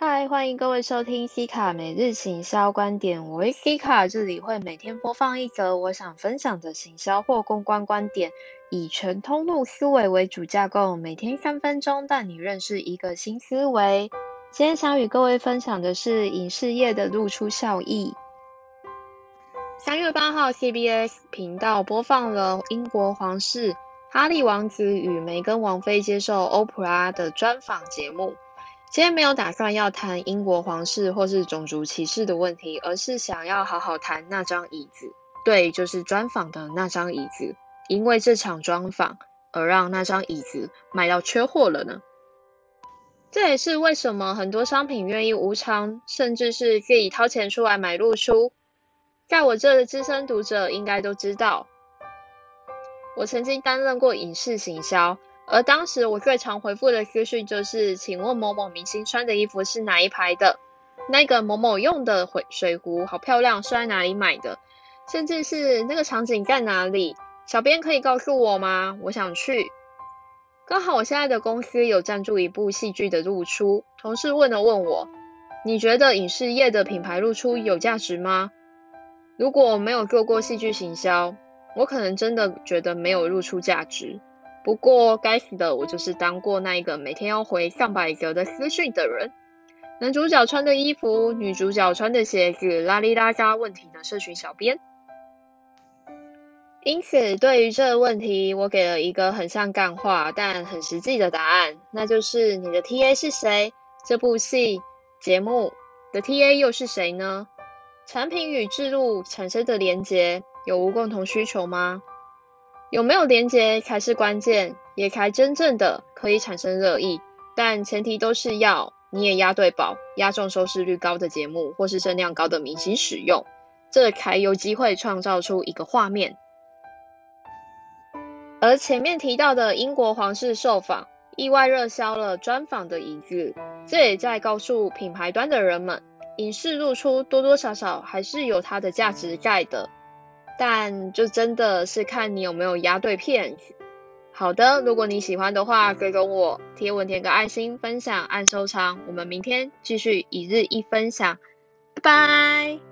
嗨，欢迎各位收听西卡每日行销观点。我是西卡，这里会每天播放一则我想分享的行销或公关观点，以全通路思维为主架构，每天三分钟带你认识一个新思维。今天想与各位分享的是影视业的露出效益。三月八号，CBS 频道播放了英国皇室哈利王子与梅根王妃接受欧普拉的专访节目。今天没有打算要谈英国皇室或是种族歧视的问题，而是想要好好谈那张椅子。对，就是专访的那张椅子。因为这场专访而让那张椅子卖到缺货了呢。这也是为什么很多商品愿意无偿，甚至是自己掏钱出来买露出。在我这的资深读者应该都知道，我曾经担任过影视行销。而当时我最常回复的资讯就是，请问某某明星穿的衣服是哪一排的？那个某某用的水水壶好漂亮，是在哪里买的？甚至是那个场景在哪里？小编可以告诉我吗？我想去。刚好我现在的公司有赞助一部戏剧的露出，同事问了问我，你觉得影视业的品牌露出有价值吗？如果没有做过戏剧行销，我可能真的觉得没有露出价值。不过，该死的，我就是当过那一个每天要回上百则的私讯的人。男主角穿的衣服，女主角穿的鞋子，拉里拉扎问题的社群小编。因此，对于这个问题，我给了一个很像干话但很实际的答案，那就是你的 TA 是谁？这部戏节目的 TA 又是谁呢？产品与制度产生的连结有无共同需求吗？有没有连接才是关键，也才真正的可以产生热议。但前提都是要你也押对宝，押中收视率高的节目或是声量高的明星使用，这才有机会创造出一个画面。而前面提到的英国皇室受访，意外热销了专访的椅子，这也在告诉品牌端的人们，影视露出多多少少还是有它的价值在的。但就真的是看你有没有押对片。好的，如果你喜欢的话，可以跟我贴文填个爱心，分享按收藏。我们明天继续一日一分享，拜拜。